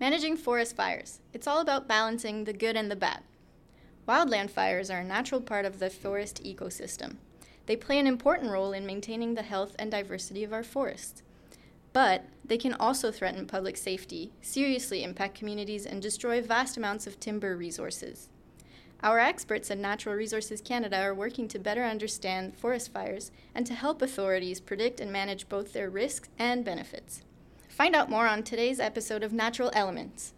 Managing forest fires. It's all about balancing the good and the bad. Wildland fires are a natural part of the forest ecosystem. They play an important role in maintaining the health and diversity of our forests. But they can also threaten public safety, seriously impact communities, and destroy vast amounts of timber resources. Our experts at Natural Resources Canada are working to better understand forest fires and to help authorities predict and manage both their risks and benefits. Find out more on today's episode of Natural Elements.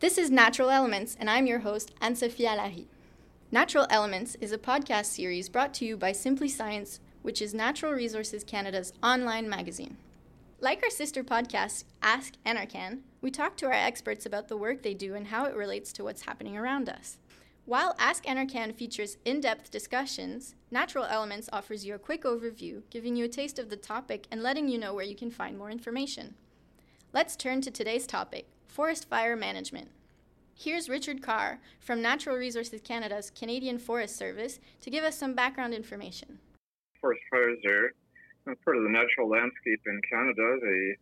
This is Natural Elements, and I'm your host, Anne Sophie Alary. Natural Elements is a podcast series brought to you by Simply Science which is Natural Resources Canada's online magazine. Like our sister podcast, Ask NRCan, we talk to our experts about the work they do and how it relates to what's happening around us. While Ask NRCan features in depth discussions, Natural Elements offers you a quick overview, giving you a taste of the topic and letting you know where you can find more information. Let's turn to today's topic forest fire management. Here's Richard Carr from Natural Resources Canada's Canadian Forest Service to give us some background information forest fires are part of the natural landscape in Canada. They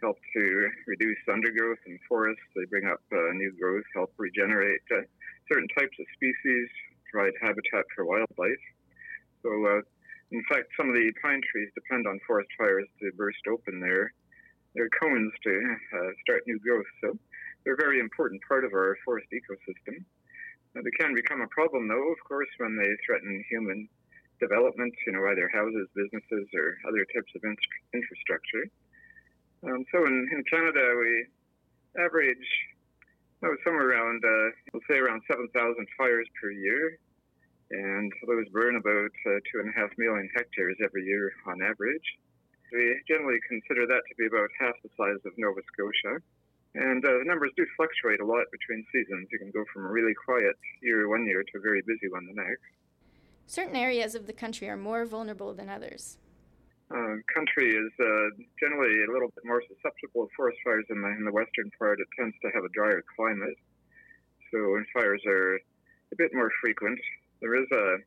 help to reduce undergrowth in forests. They bring up uh, new growth, help regenerate uh, certain types of species, provide habitat for wildlife. So, uh, in fact, some of the pine trees depend on forest fires to burst open their their cones to uh, start new growth. So, they're a very important part of our forest ecosystem. they can become a problem, though, of course, when they threaten human development, you know, either houses, businesses, or other types of in- infrastructure. Um, so in, in Canada, we average somewhere around, uh, we'll say around 7,000 fires per year. And those burn about uh, two and a half million hectares every year on average. We generally consider that to be about half the size of Nova Scotia. And uh, the numbers do fluctuate a lot between seasons. You can go from a really quiet year one year to a very busy one the next. Certain areas of the country are more vulnerable than others. Uh, country is uh, generally a little bit more susceptible to forest fires in the, in the western part. It tends to have a drier climate, so fires are a bit more frequent. There is a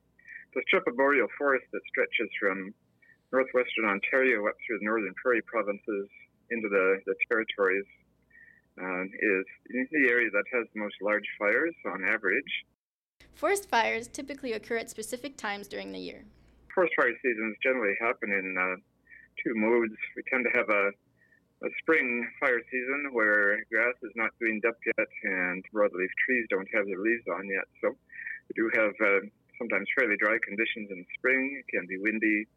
the strip of boreal forest that stretches from northwestern Ontario up through the northern prairie provinces into the, the territories uh, is the area that has the most large fires on average. Forest fires typically occur at specific times during the year. Forest fire seasons generally happen in uh, two modes. We tend to have a, a spring fire season where grass is not greened up yet and broadleaf trees don't have their leaves on yet. So we do have uh, sometimes fairly dry conditions in spring. It can be windy,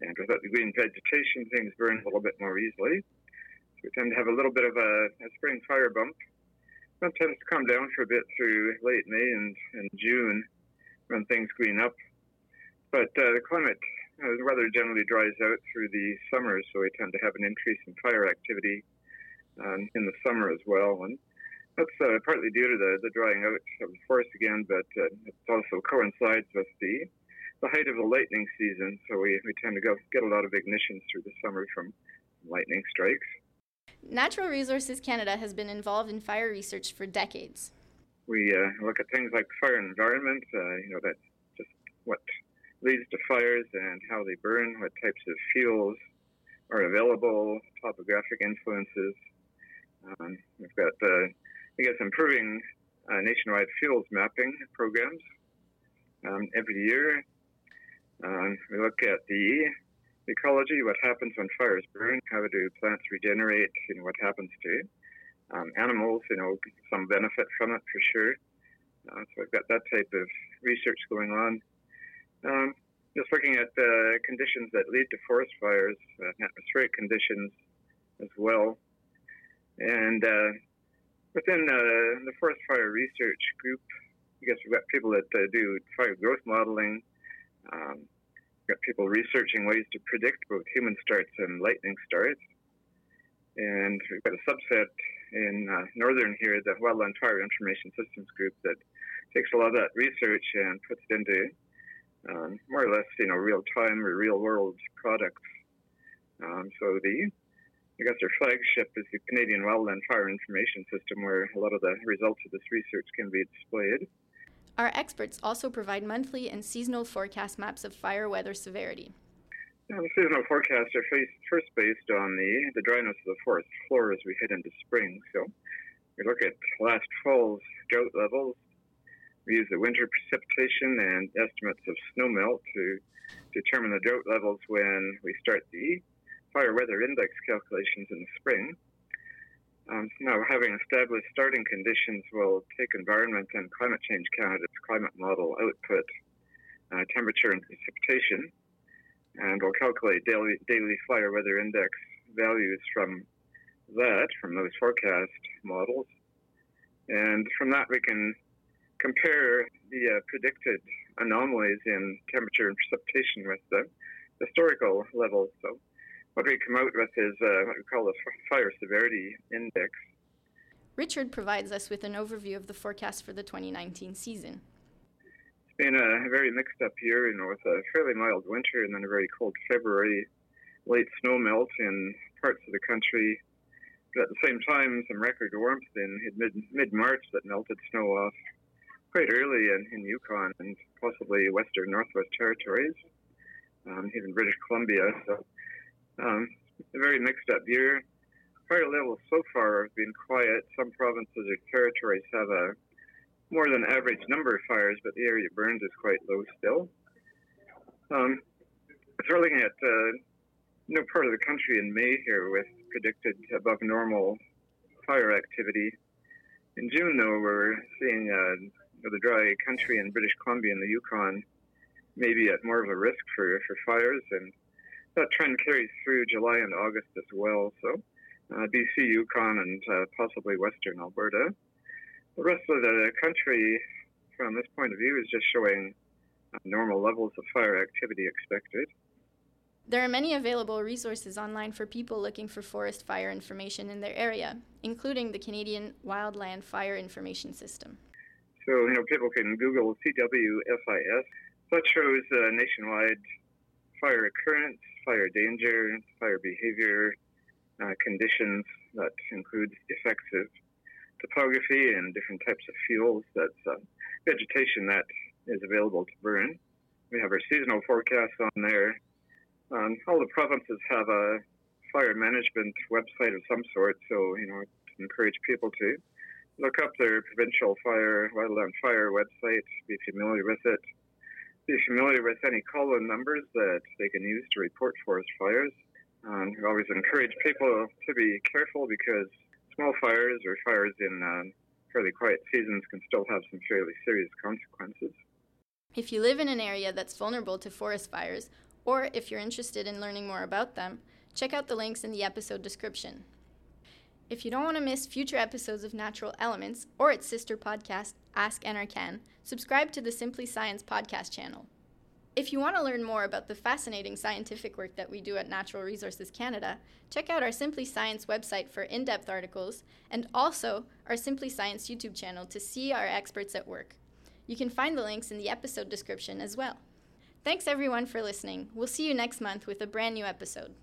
and without the green vegetation, things burn a little bit more easily. So we tend to have a little bit of a, a spring fire bump that tends to come down for a bit through late May and, and June when things green up. But uh, the climate, uh, the weather generally dries out through the summer, so we tend to have an increase in fire activity um, in the summer as well. And that's uh, partly due to the, the drying out of the forest again, but uh, it also coincides with the the height of the lightning season, so we, we tend to go, get a lot of ignitions through the summer from lightning strikes. Natural Resources Canada has been involved in fire research for decades. We uh, look at things like fire environment, uh, you know, that's just what leads to fires and how they burn, what types of fuels are available, topographic influences. Um, we've got, uh, I guess, improving uh, nationwide fuels mapping programs um, every year. Um, we look at the ecology, what happens when fires burn, how do plants regenerate, know, what happens to um, animals, you know, some benefit from it for sure. Uh, so I've got that type of research going on. Um, just looking at the conditions that lead to forest fires, uh, atmospheric conditions as well. And uh, within uh, the forest fire research group, I guess we've got people that uh, do fire growth modeling, um, got people researching ways to predict both human starts and lightning starts. And we've got a subset in uh, northern here, the Wildland Fire Information Systems Group, that takes a lot of that research and puts it into um, more or less, you know, real time or real world products. Um, so the, I guess our flagship is the Canadian Wildland Fire Information System, where a lot of the results of this research can be displayed. Our experts also provide monthly and seasonal forecast maps of fire weather severity. Now, the seasonal forecasts are first based on the, the dryness of the forest floor as we head into spring. So we look at last fall's drought levels. We use the winter precipitation and estimates of snowmelt to determine the drought levels when we start the fire weather index calculations in the spring. Um, now, having established starting conditions, we'll take Environment and Climate Change Canada's climate model output, uh, temperature and precipitation, and we'll calculate daily, daily fire weather index values from that, from those forecast models. And from that, we can compare the uh, predicted anomalies in temperature and precipitation with the historical levels. So what we come out with is uh, what we call the fire severity index. Richard provides us with an overview of the forecast for the 2019 season. It's been a very mixed up year, you know, with a fairly mild winter and then a very cold February, late snow melt in parts of the country. But at the same time, some record warmth in mid mid March that melted snow off quite early in, in Yukon and possibly western Northwest Territories, um, even British Columbia. So um, a very mixed up year. Fire levels so far have been quiet. Some provinces or territories have a more than average number of fires, but the area burned is quite low still. Um, so we're looking at uh, no part of the country in May here with predicted above normal fire activity. In June, though, we're seeing uh, the dry country in British Columbia and the Yukon may be at more of a risk for, for fires, and that trend carries through July and August as well. So, uh, BC, Yukon, and uh, possibly Western Alberta. The rest of the country, from this point of view, is just showing uh, normal levels of fire activity expected. There are many available resources online for people looking for forest fire information in their area, including the Canadian Wildland Fire Information System. So, you know, people can Google CWFIS. That shows uh, nationwide fire occurrence, fire danger, fire behavior uh, conditions that includes effects of topography and different types of fuels. That's uh, vegetation that is available to burn. We have our seasonal forecasts on there. Um, all the provinces have a fire management website of some sort, so you know, to encourage people to look up their provincial fire, wildland fire website, be familiar with it, be familiar with any call-in numbers that they can use to report forest fires. Um, we always encourage people to be careful because small fires or fires in um, fairly quiet seasons can still have some fairly serious consequences. If you live in an area that's vulnerable to forest fires, or if you're interested in learning more about them, check out the links in the episode description. If you don't want to miss future episodes of Natural Elements or its sister podcast, Ask NRCan, subscribe to the Simply Science podcast channel. If you want to learn more about the fascinating scientific work that we do at Natural Resources Canada, check out our Simply Science website for in depth articles and also our Simply Science YouTube channel to see our experts at work. You can find the links in the episode description as well. Thanks everyone for listening. We'll see you next month with a brand new episode.